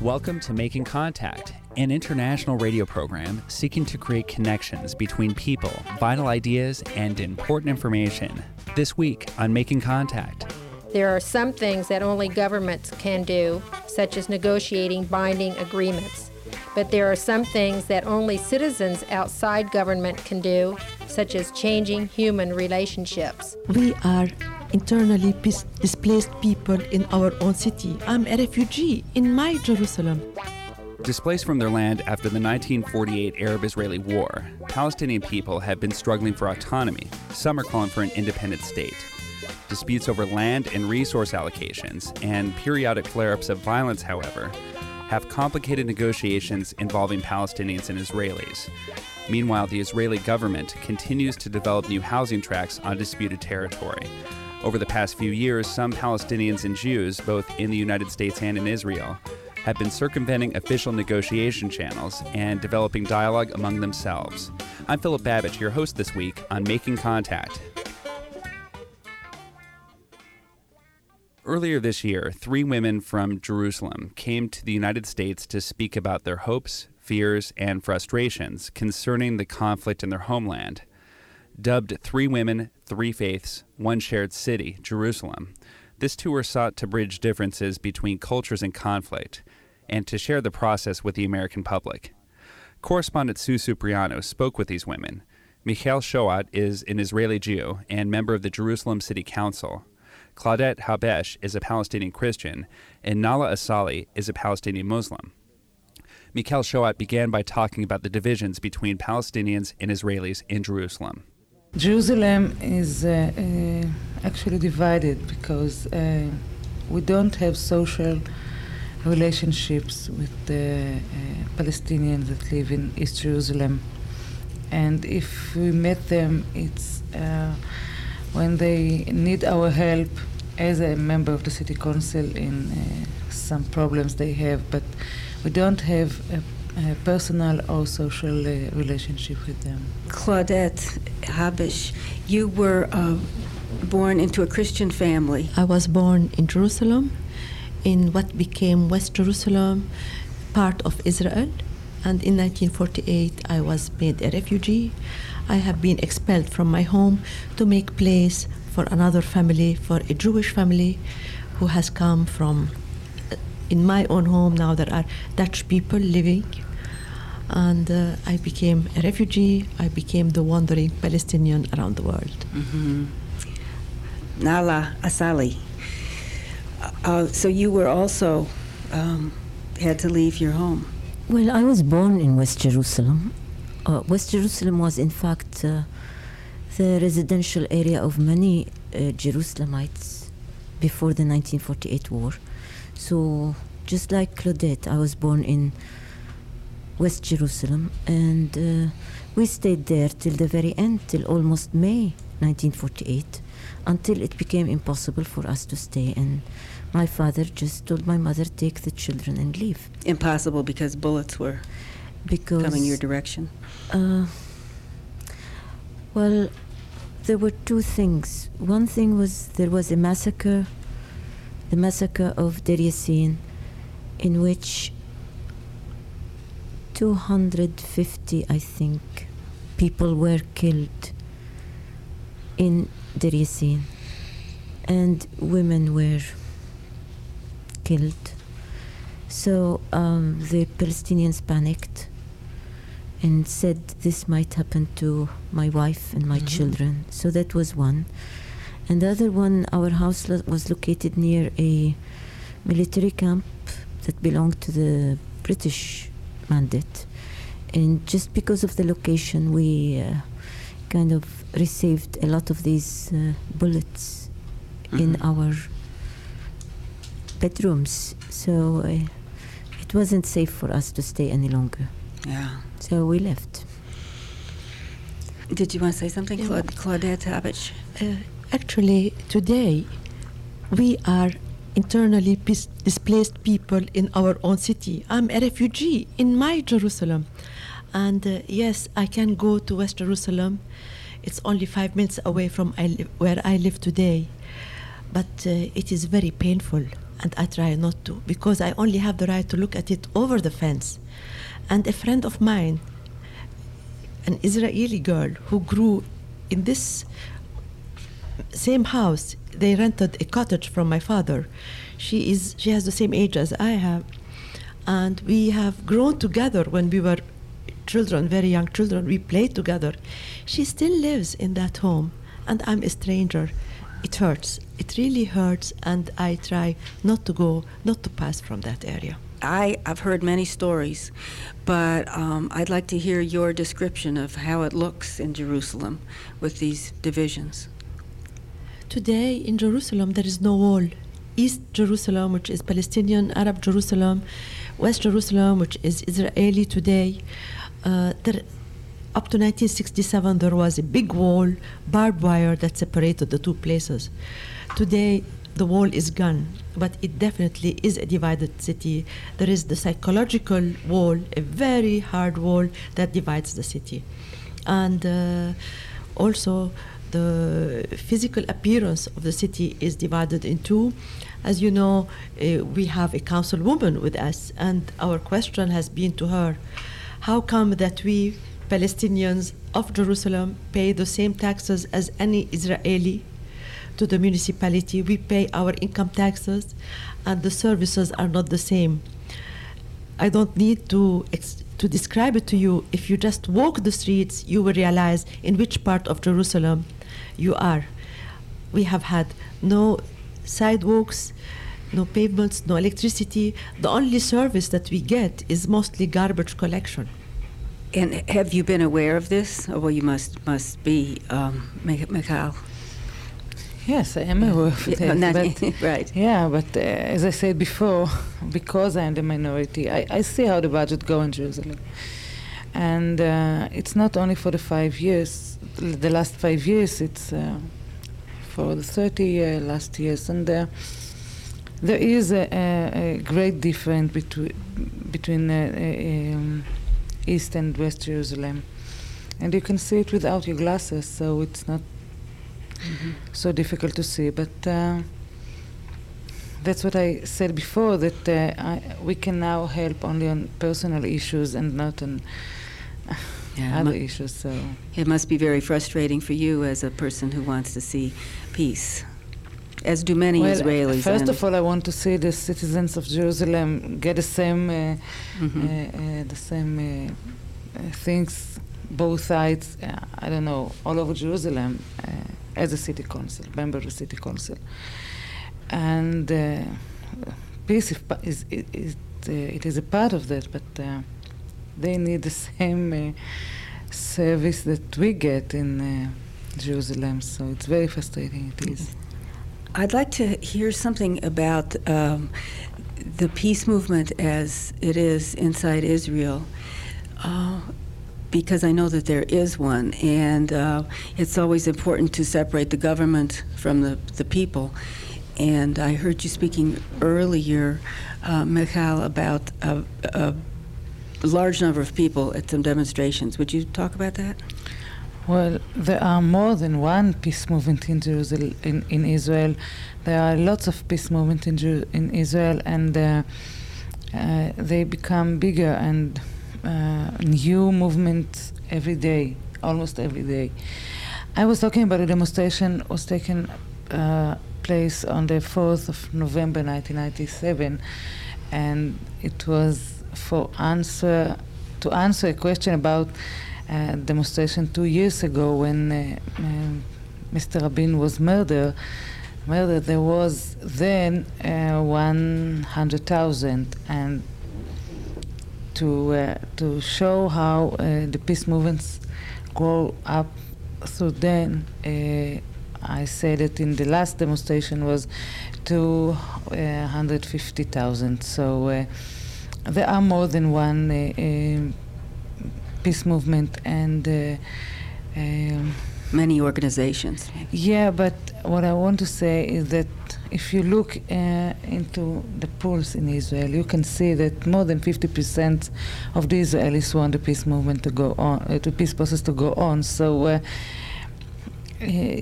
Welcome to Making Contact, an international radio program seeking to create connections between people, vital ideas, and important information. This week on Making Contact. There are some things that only governments can do, such as negotiating binding agreements. But there are some things that only citizens outside government can do, such as changing human relationships. We are internally pis- displaced people in our own city. I'm a refugee in my Jerusalem. Displaced from their land after the 1948 Arab Israeli War, Palestinian people have been struggling for autonomy. Some are calling for an independent state. Disputes over land and resource allocations and periodic flare ups of violence, however, have complicated negotiations involving Palestinians and Israelis. Meanwhile, the Israeli government continues to develop new housing tracts on disputed territory. Over the past few years, some Palestinians and Jews, both in the United States and in Israel, have been circumventing official negotiation channels and developing dialogue among themselves. I'm Philip Babich, your host this week on Making Contact. Earlier this year, three women from Jerusalem came to the United States to speak about their hopes, fears, and frustrations concerning the conflict in their homeland. Dubbed Three Women, Three Faiths, One Shared City, Jerusalem, this tour sought to bridge differences between cultures and conflict and to share the process with the American public. Correspondent Sue Supriano spoke with these women. Michael Shohat is an Israeli Jew and member of the Jerusalem City Council. Claudette Habesh is a Palestinian Christian, and Nala Asali is a Palestinian Muslim. Michael Shohat began by talking about the divisions between Palestinians and Israelis in Jerusalem. Jerusalem is uh, uh, actually divided because uh, we don't have social relationships with the uh, Palestinians that live in East Jerusalem. And if we met them, it's uh, when they need our help as a member of the city council in uh, some problems they have, but we don't have a, a personal or social uh, relationship with them. Claudette Habesh, you were uh, born into a Christian family. I was born in Jerusalem, in what became West Jerusalem, part of Israel. And in 1948, I was made a refugee. I have been expelled from my home to make place for another family, for a Jewish family who has come from. uh, In my own home now, there are Dutch people living, and uh, I became a refugee. I became the wandering Palestinian around the world. Nala Asali. Uh, so you were also um, had to leave your home. Well, I was born in West Jerusalem. Uh, West Jerusalem was, in fact, uh, the residential area of many uh, Jerusalemites before the 1948 war. So, just like Claudette, I was born in West Jerusalem, and uh, we stayed there till the very end, till almost May 1948, until it became impossible for us to stay. And my father just told my mother, "Take the children and leave." Impossible because bullets were because coming your direction. uh, well, there were two things. One thing was there was a massacre, the massacre of Deir Yassin, in which 250, I think, people were killed in Deir Yassin, and women were killed. So um, the Palestinians panicked and said this might happen to my wife and my children. So that was one. And the other one, our house lo- was located near a military camp that belonged to the British mandate. And just because of the location, we uh, kind of received a lot of these uh, bullets in Mhm. our bedrooms. So uh, it wasn't safe for us to stay any longer. Yeah. So we left. Did you want to say something. Claud- Claudette Habesh? Uh, actually, today we are internally pis- displaced people in our own city. I'm a refugee in my Jerusalem. And uh, yes, I can go to West Jerusalem. It's only five minutes away from I li- where I live today. But uh, it is very painful, and I try not to because I only have the right to look at it over the fence. And a friend of mine, an Israeli girl who grew in this same house, they rented a cottage from my father. She is she has the same age as I have, and we have grown together when we were children, very young children. We played together. She still lives in that home, and I'm a stranger. It hurts. It really hurts, and I try not to go, not to pass from that area. I, I've heard many stories, but um, I'd like to hear your description of how it looks in Jerusalem with these divisions. Today in Jerusalem, there is no wall. East Jerusalem, which is Palestinian Arab Jerusalem, West Jerusalem, which is Israeli today. Uh, there, up to 1967, there was a big wall, barbed wire that separated the two places. Today, the wall is gone, but it definitely is a divided city. There is the psychological wall, a very hard wall that divides the city. And uh, also, the physical appearance of the city is divided in two. As you know, uh, we have a councilwoman with us, and our question has been to her how come that we Palestinians of Jerusalem pay the same taxes as any Israeli to the municipality? We pay our income taxes, and the services are not the same. I don't need to ex- to describe it to you. If you just walk the streets, you will realize in which part of Jerusalem you are. We have had no sidewalks, no pavements, no electricity. The only service that we get is mostly garbage collection. And have you been aware of this? Oh, well, you must must be, um, Mi- Michal. Yes, I am aware of Yeah, that. not- but right. Yeah, but uh, as I said before, because I am the minority, I, I see how the budget go in Jerusalem. And uh, it's not only for the five years, the last five years, it's uh, for the 30 uh, last years. And uh, there is a, a, a great difference between, between uh, uh, um, East and West Jerusalem. And you can see it without your glasses, so it's not so difficult to see. But uh, that's what I said before that uh, I, we can now help only on personal issues and not on Yeah, other mu- issues. So It must be very frustrating for you as a person who wants to see peace, as do many well, Israelis. first of all, I want to see the citizens of Jerusalem get the same uh, Mhm. uh, uh, the same uh, uh, things, both sides. Uh, I don't know, all over Jerusalem uh, as a city council, member of the city council, and uh, peace is, is, is, is uh, it is a part of that, but uh, they need the same uh, service that we get in uh, Jerusalem. So it's very frustrating. It is. I'd like to hear something about um, the peace movement as it is inside Israel, uh, because I know that there is one, and uh, it's always important to separate the government from the, the people. And I heard you speaking earlier, uh, Michal, about a, a large number of people at some demonstrations. Would you talk about that? Well, there are more than one peace movement in Jerusalem, in, in Israel. There are lots of peace movements in, in Israel, and uh, uh, they become bigger and uh, new movements every day, almost every day. I was talking about a demonstration was taken uh, place on the 4th of November 1997, and it was for answer to answer a question about uh, demonstration two years ago when uh, um, Mr. Rabin was murdered. Murdered. There was then uh, 100,000, and to uh, to show how uh, the peace movements grow up through then. Uh, I said that in the last demonstration was 250,000. So uh, there are more than one uh, um, peace movement and uh, um, Many organizations. yeah, but what I want to say is that if you look uh, into the polls in Israel, you can see that more than 50% of the Israelis want the peace movement to go on, uh, the peace process to go on. So uh, uh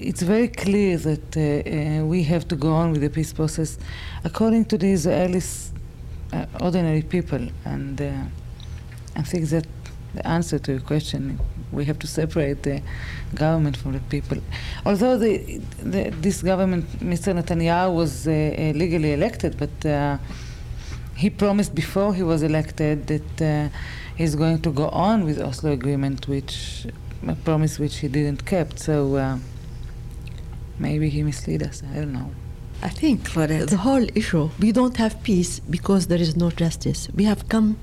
it's very clear that uh, uh, we have to go on with the peace process according to the Israelis, ordinary people. And I think that the answer to your question we have to separate the government from the people. Although the, the, this government, Mr. Netanyahu, was uh, uh, legally elected, but uh, he promised before he was elected that uh, he's going to go on with Oslo agreement, which a promise which he didn't keep. So uh, maybe he misled us. I don't know. I think Claudette. the whole issue, we don't have peace because there is no justice. We have come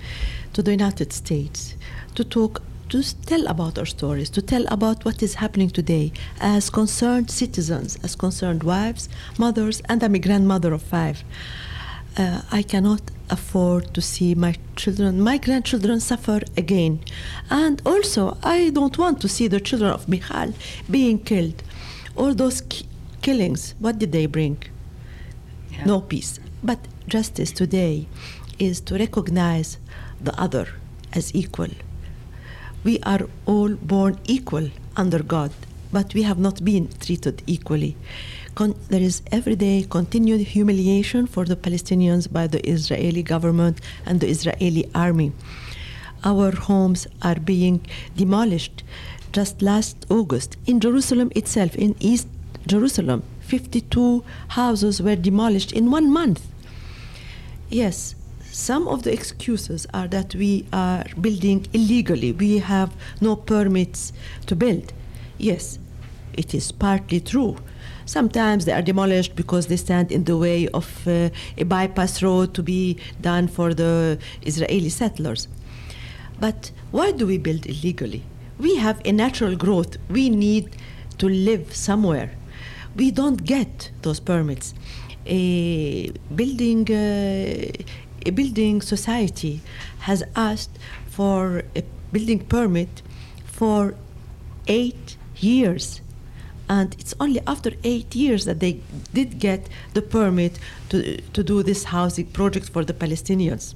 to the United States to talk to tell about our stories, to tell about what is happening today as concerned citizens, as concerned wives, mothers, and I'm a grandmother of five. Uh, I cannot afford to see my children, my grandchildren suffer again. And also, I don't want to see the children of Michal being killed. All those ki- killings, what did they bring? Yeah. No peace. But justice today is to recognize the other as equal we are all born equal under God, but we have not been treated equally. Con- there is every day continued humiliation for the Palestinians by the Israeli government and the Israeli army. Our homes are being demolished. Just last August, in Jerusalem itself, in East Jerusalem, 52 houses were demolished in one month. Yes, some of the excuses are that we are building illegally, we have no permits to build. Yes, it is partly true. Sometimes they are demolished because they stand in the way of uh, a bypass road to be done for the Israeli settlers. But why do we build illegally? We have a natural growth. We need to live somewhere. We don't get those permits. A building uh, a building society has asked for a building permit for eight years. And it's only after eight years that they did get the permit to, to do this housing project for the Palestinians.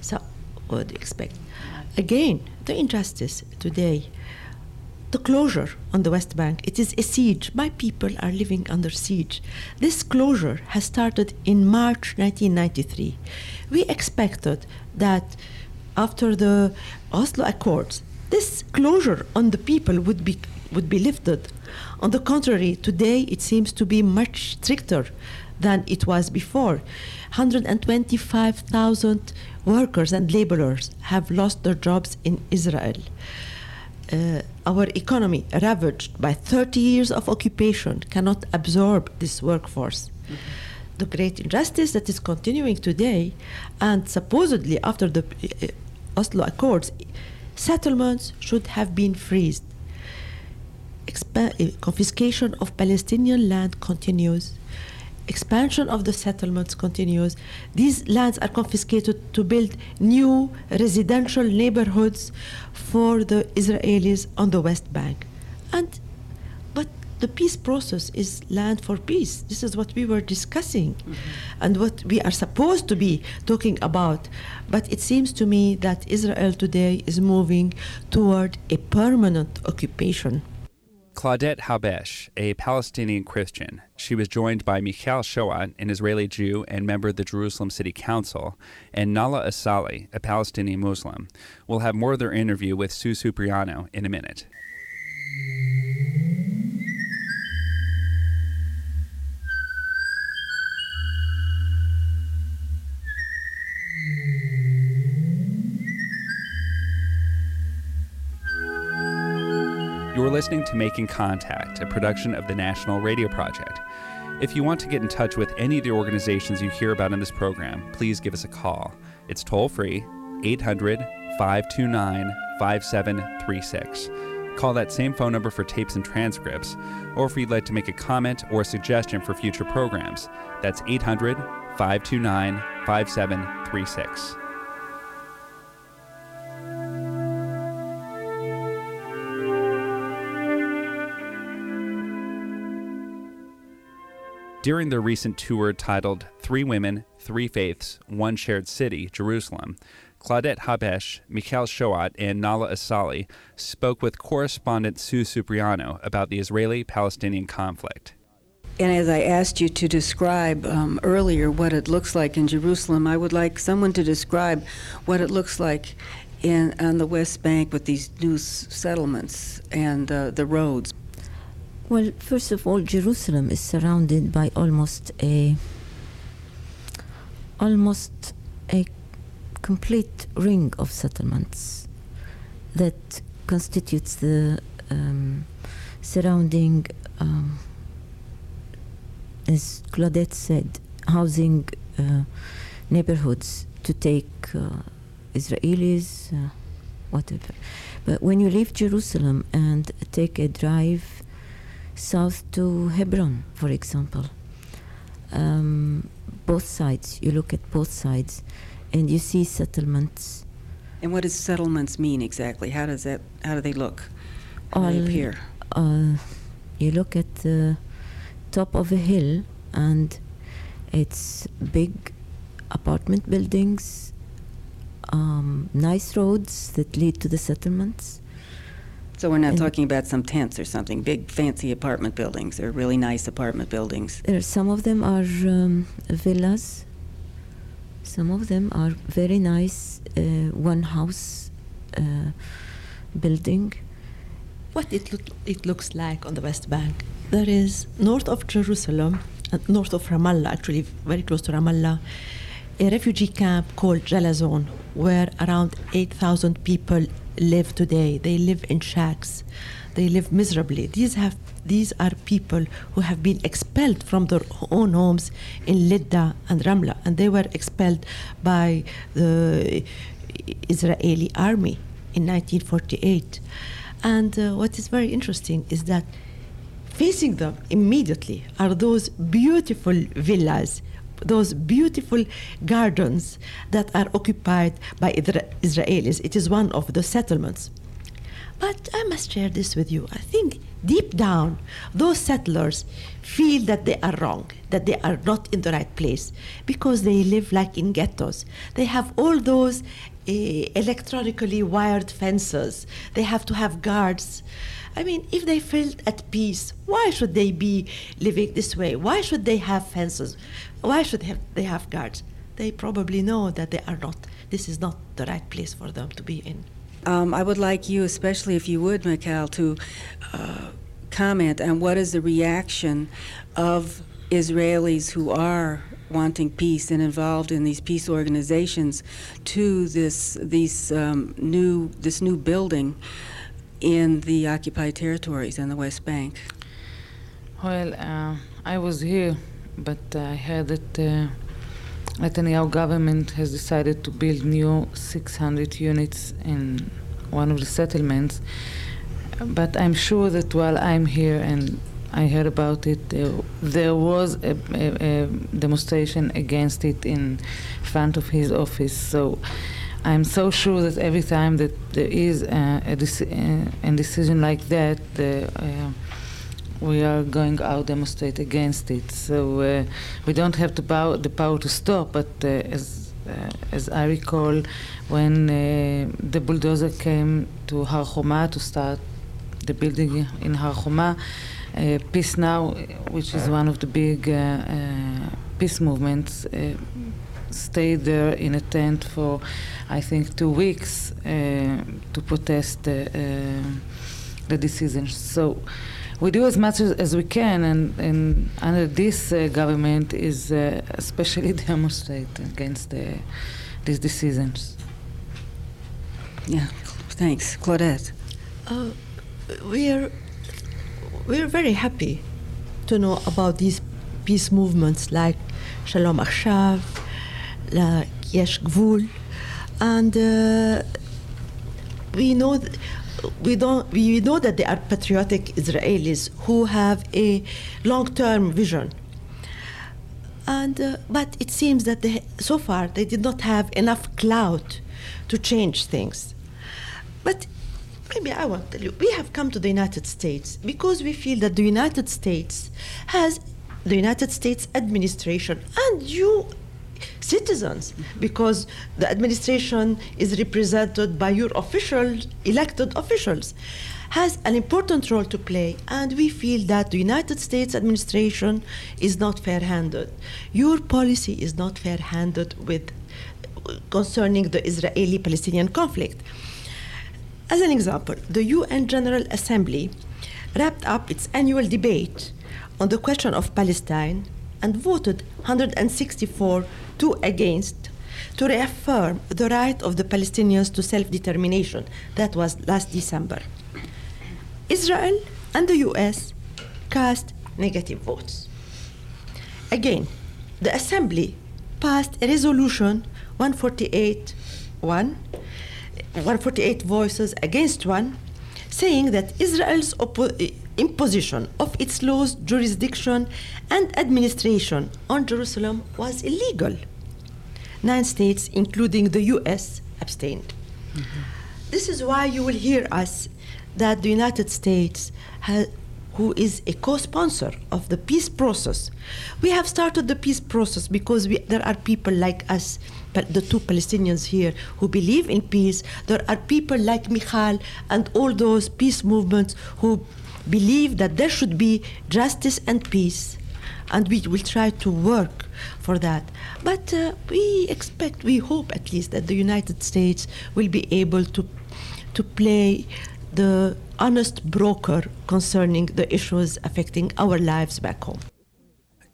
So, what do you expect? Again, the injustice today the closure on the West Bank. It is a siege. My people are living under siege. This closure has started in March 1993. We expected that after the Oslo Accords, this closure on the people would be would be lifted. On the contrary, today it seems to be much stricter than it was before. 125,000 workers and laborers have lost their jobs in Israel uh, our economy, ravaged by 30 years of occupation, cannot absorb this workforce. Mm-hmm. The great injustice that is continuing today, and supposedly after the uh, Oslo Accords, settlements should have been freezed. Expa- uh, confiscation of Palestinian land continues expansion of the settlements continues. These lands are confiscated to build new residential neighborhoods for the Israelis on the West Bank. And but the peace process is land for peace. This is what we were discussing mm-hmm. and what we are supposed to be talking about. But it seems to me that Israel today is moving toward a permanent occupation. Claudette Habesh, a Palestinian Christian. She was joined by Michael Shohat, an Israeli Jew and member of the Jerusalem City Council, and Nala Asali, a Palestinian Muslim. We'll have more of their interview with Sue Supriano in a minute. You're listening to Making Contact, a production of the National Radio Project. If you want to get in touch with any of the organizations you hear about in this program, please give us a call. It's toll free 800 529 5736. Call that same phone number for tapes and transcripts, or if you'd like to make a comment or a suggestion for future programs, that's 800 529 5736. During their recent tour titled Three Women, Three Faiths, One Shared City, Jerusalem, Claudette Habesh, Michal Shohat, and Nala Asali spoke with correspondent Sue Supriano about the Israeli Palestinian conflict. And as I asked you to describe um, earlier what it looks like in Jerusalem, I would like someone to describe what it looks like in on the West Bank with these new settlements and uh, the roads. Well, first of all, Jerusalem is surrounded by almost a almost a complete ring of settlements that constitutes the um, surrounding, um, as Claudette said, housing uh, neighborhoods to take uh, Israelis, uh, whatever. But when you leave Jerusalem and take a drive south to Hebron, for example, um, both sides, you look at both sides and you see settlements. And what does settlements mean exactly? How does that? How do they look? How do they appear? Uh, you look at the top of a hill and it's big apartment buildings, um, nice roads that lead to the settlements. So we're not and- talking about some tents or something. Big fancy apartment buildings. They're really nice apartment buildings. Some of them are um, villas. Some of them are very nice uh, one house uh, building. What it, look, it looks like on the West Bank. There is north of Jerusalem, and north of Ramallah, actually very close to Ramallah, a refugee camp called Jalazon, where around 8,000 people live today. They live in shacks. They live miserably. These have these are people who have been expelled from their own homes in Lidda and Ramla, and they were expelled by the Israeli army in 1948. And uh, what is very interesting is that facing them immediately are those beautiful villas, those beautiful gardens that are occupied by Israelis. It is one of the settlements. But I must share this with you. I think deep down, those settlers feel that they are wrong, that they are not in the right place, because they live like in ghettos. They have all those uh, electronically wired fences. They have to have guards. I mean, if they felt at peace, why should they be living this way? Why should they have fences? Why should they have, they have guards? They probably know that they are not. This is not the right place for them to be in. Um, I would like you, especially if you would, Michal, to uh, comment on what is the reaction of Israelis who are wanting peace and involved in these peace organizations to this these um, new this new building in the occupied territories and the West Bank. Well, uh, I was here, but I heard that uh, Netanyahu government has decided to build new 600 units in one of the settlements. But I'm sure that while I'm here and I heard about it, there, there was a, a, a demonstration against it in front of his office. So I'm so sure that every time that there is uh, a, deci- uh, a decision like that, the, uh, we are going out demonstrate against it. So uh, we don't have the power, the power to stop. But uh, as uh, as I recall, when uh, the bulldozer came to Har Homa to start the building in Har Homa, uh, Peace Now, which is one of the big uh, peace movements, stayed there in a tent for, I think, two weeks to protest the, the decisions. So we do as much as, as we can, and, and under this uh, government is uh, especially demonstrate against the, these decisions. Yeah, thanks, Claudette. Uh, we are we are very happy to know about these peace movements like Shalom Achshav, like Yesh Gvul, and uh, we know th- we don't we know that they are patriotic Israelis who have a long-term vision. And uh, but it seems that they, so far they did not have enough clout to change things. But maybe I want to tell you, we have come to the United States because we feel that the United States has the United States administration and you citizens because the administration is represented by your officials elected officials has an important role to play and we feel that the United States administration is not fair-handed. Your policy is not fair-handed with concerning the Israeli-Palestinian conflict. As an example the UN General Assembly wrapped up its annual debate on the question of Palestine and voted 164 to against to reaffirm the right of the Palestinians to self determination. That was last December. Israel and the US cast negative votes. Again, the Assembly passed a resolution 148 1 148 voices against one saying that Israel's oppo- imposition of its laws, jurisdiction, and administration on Jerusalem was illegal. Nine states, including the US, abstained. Mm-hmm. This is why you will hear us that the United States, ha- who is a co-sponsor of the peace process, we have started the peace process because we, there are people like us the two Palestinians here who believe in peace. There are people like Michal and all those peace movements who believe that there should be justice and peace, and we will try to work for that. But uh, we expect, we hope at least, that the United States will be able to to play the honest broker concerning the issues affecting our lives back home.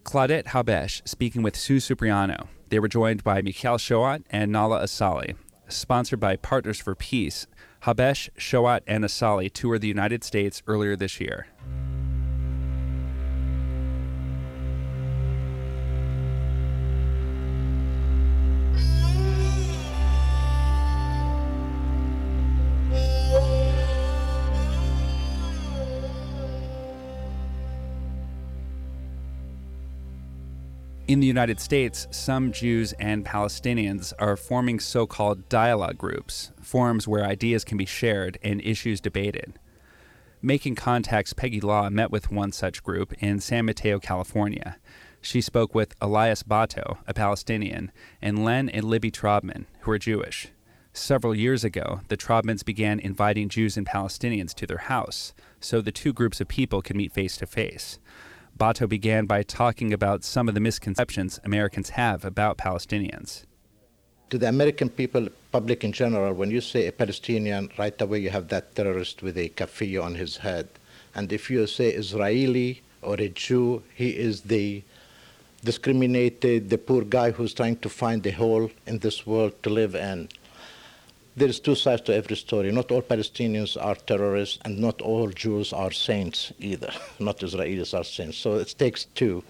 Claudette Habesh speaking with Sue Supriano. They were joined by Michal Shohat and Nala Asali. Sponsored by Partners for Peace, Habesh, Shohat, and Asali toured the United States earlier this year. In the United States, some Jews and Palestinians are forming so called dialogue groups, forums where ideas can be shared and issues debated. Making Contacts Peggy Law met with one such group in San Mateo, California. She spoke with Elias Bato, a Palestinian, and Len and Libby Traubman, who are Jewish. Several years ago, the Traubmans began inviting Jews and Palestinians to their house so the two groups of people could meet face to face. Bato began by talking about some of the misconceptions Americans have about Palestinians. To the American people, public in general, when you say a Palestinian, right away you have that terrorist with a kafir on his head. And if you say Israeli or a Jew, he is the discriminated, the poor guy who's trying to find a hole in this world to live in there's two sides to every story. Not all Palestinians are terrorists, and not all Jews are saints either. not Israelis are saints. So it takes two.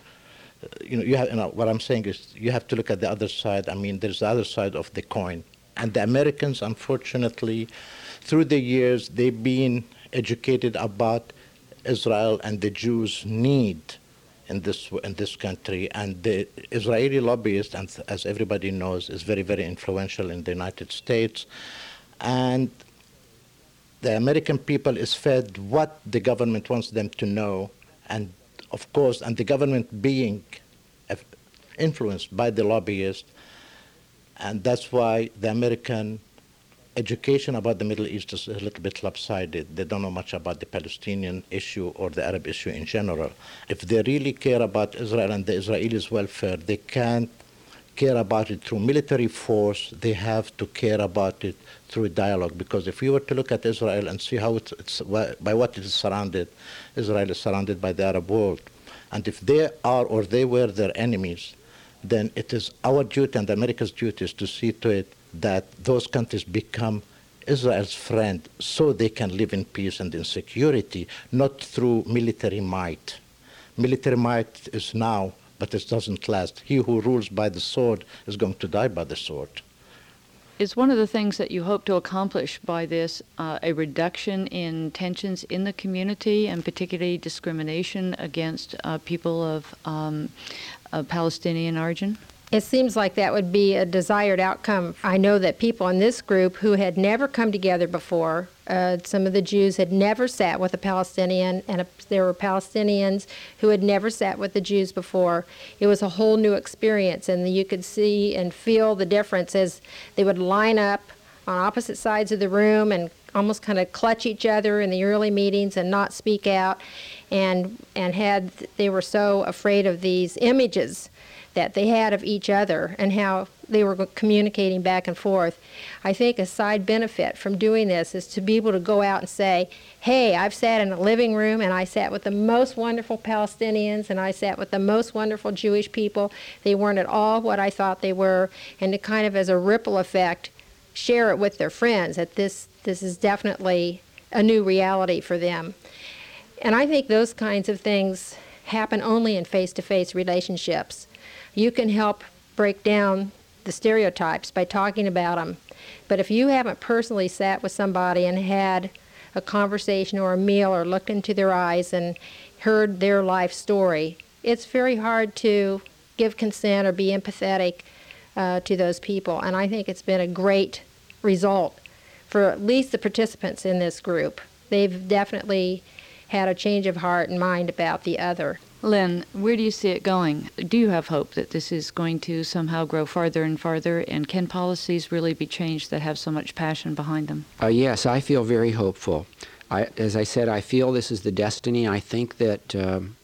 Uh, you know, you have, you know, what I'm saying is you have to look at the other side. I mean, there's the other side of the coin. And the Americans, unfortunately, through the years, they've been educated about Israel and the Jews' need in this in this country. And the Israeli lobbyist, and as everybody knows, is very very influential in the United States. And the American people is fed what the government wants them to know, and of course, and the government being influenced by the lobbyist, and that's why the American education about the Middle East is a little bit lopsided. They don't know much about the Palestinian issue or the Arab issue in general. If they really care about Israel and the Israelis' welfare, they can't care about it through military force. They have to care about it through dialogue. Because if you were to look at Israel and see how it's, it's by what it is surrounded, Israel is surrounded by the Arab world. And if they are or they were their enemies, then it is our duty and America's duty to see to it that those countries become Israel's friend so they can live in peace and in security, not through military might. Military might is now, but it doesn't last. He who rules by the sword is going to die by the sword. Is one of the things that you hope to accomplish by this uh, a reduction in tensions in the community and particularly discrimination against uh, people of, um, of Palestinian origin? It seems like that would be a desired outcome. I know that people in this group who had never come together before, uh, some of the Jews had never sat with a Palestinian, and a, there were Palestinians who had never sat with the Jews before. It was a whole new experience, and you could see and feel the difference as they would line up on opposite sides of the room and almost kind of clutch each other in the early meetings and not speak out and and had they were so afraid of these images that they had of each other and how they were communicating back and forth. I think a side benefit from doing this is to be able to go out and say, hey, I've sat in a living room and I sat with the most wonderful Palestinians and I sat with the most wonderful Jewish people. They weren't at all what I thought they were. And to kind of as a ripple effect, share it with their friends that this, this is definitely a new reality for them. And I think those kinds of things happen only in face to face relationships you can help break down the stereotypes by talking about them. But if you haven't personally sat with somebody and had a conversation or a meal or looked into their eyes and heard their life story, it's very hard to give consent or be empathetic uh, to those people. And I think it's been a great result for at least the participants in this group. They've definitely had a change of heart and mind about the other. Len, where do you see it going? Do you have hope that this is going to somehow grow farther and farther? And can policies really be changed that have so much passion behind them? Uh, yes, I feel very hopeful. I, as I said, I feel this is the destiny. I think that, um,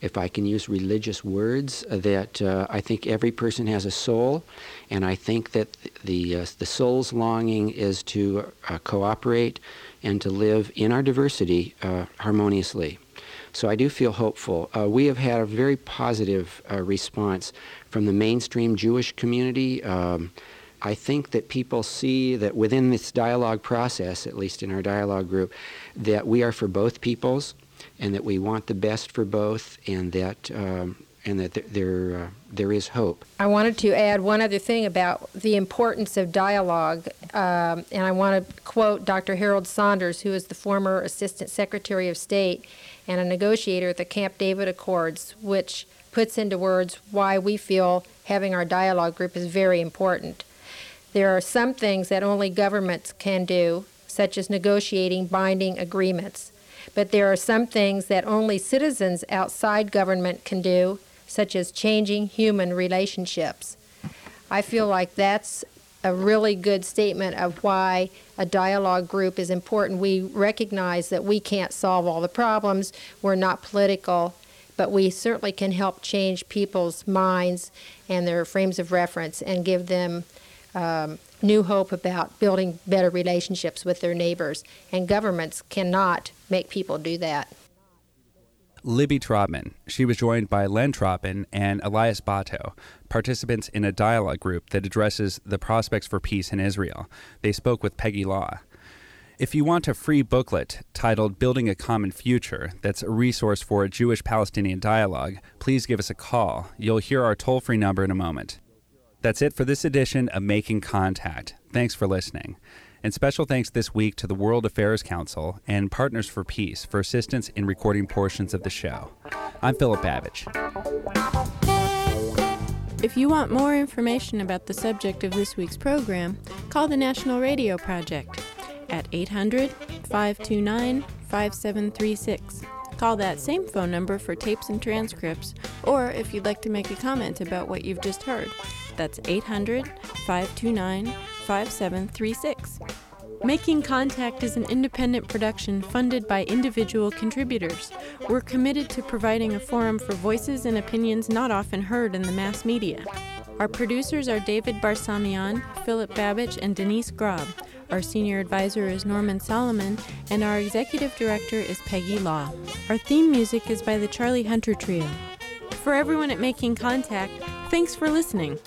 if I can use religious words, uh, that uh, I think every person has a soul, and I think that the uh, the soul's longing is to uh, cooperate and to live in our diversity uh, harmoniously. So I do feel hopeful. Uh, we have had a very positive uh, response from the mainstream Jewish community. Um, I think that people see that within this dialogue process, at least in our dialogue group, that we are for both peoples and that we want the best for both and that um, and that there there, uh, there is hope. I wanted to add one other thing about the importance of dialogue, um, and I want to quote Dr. Harold Saunders, who is the former Assistant Secretary of State and a negotiator at the Camp David Accords, which puts into words why we feel having our dialogue group is very important. There are some things that only governments can do, such as negotiating binding agreements. But there are some things that only citizens outside government can do, such as changing human relationships. I feel like that's a really good statement of why a dialogue group is important. We recognize that we can't solve all the problems, we're not political, but we certainly can help change people's minds and their frames of reference and give them um, new hope about building better relationships with their neighbors. And governments cannot make people do that. Libby Traubman. She was joined by Len Traubman and Elias Bato, participants in a dialogue group that addresses the prospects for peace in Israel. They spoke with Peggy Law. If you want a free booklet titled Building a Common Future, that's a resource for a Jewish Palestinian dialogue, please give us a call. You'll hear our toll free number in a moment. That's it for this edition of Making Contact. Thanks for listening. And special thanks this week to the World Affairs Council and Partners for Peace for assistance in recording portions of the show. I'm Philip Babich. If you want more information about the subject of this week's program, call the National Radio Project at 800 529 5736. Call that same phone number for tapes and transcripts, or if you'd like to make a comment about what you've just heard. That's 800 529 5736. Making Contact is an independent production funded by individual contributors. We're committed to providing a forum for voices and opinions not often heard in the mass media. Our producers are David Barsamian, Philip Babich, and Denise Grob. Our senior advisor is Norman Solomon, and our executive director is Peggy Law. Our theme music is by the Charlie Hunter Trio. For everyone at Making Contact, thanks for listening.